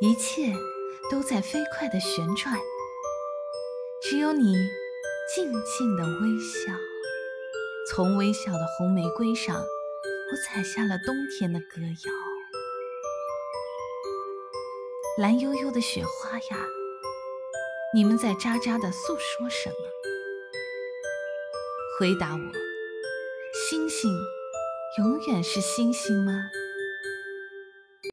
一切都在飞快的旋转，只有你静静的微笑。从微笑的红玫瑰上，我采下了冬天的歌谣。蓝悠悠的雪花呀，你们在喳喳的诉说什么？回答我，星星永远是星星吗？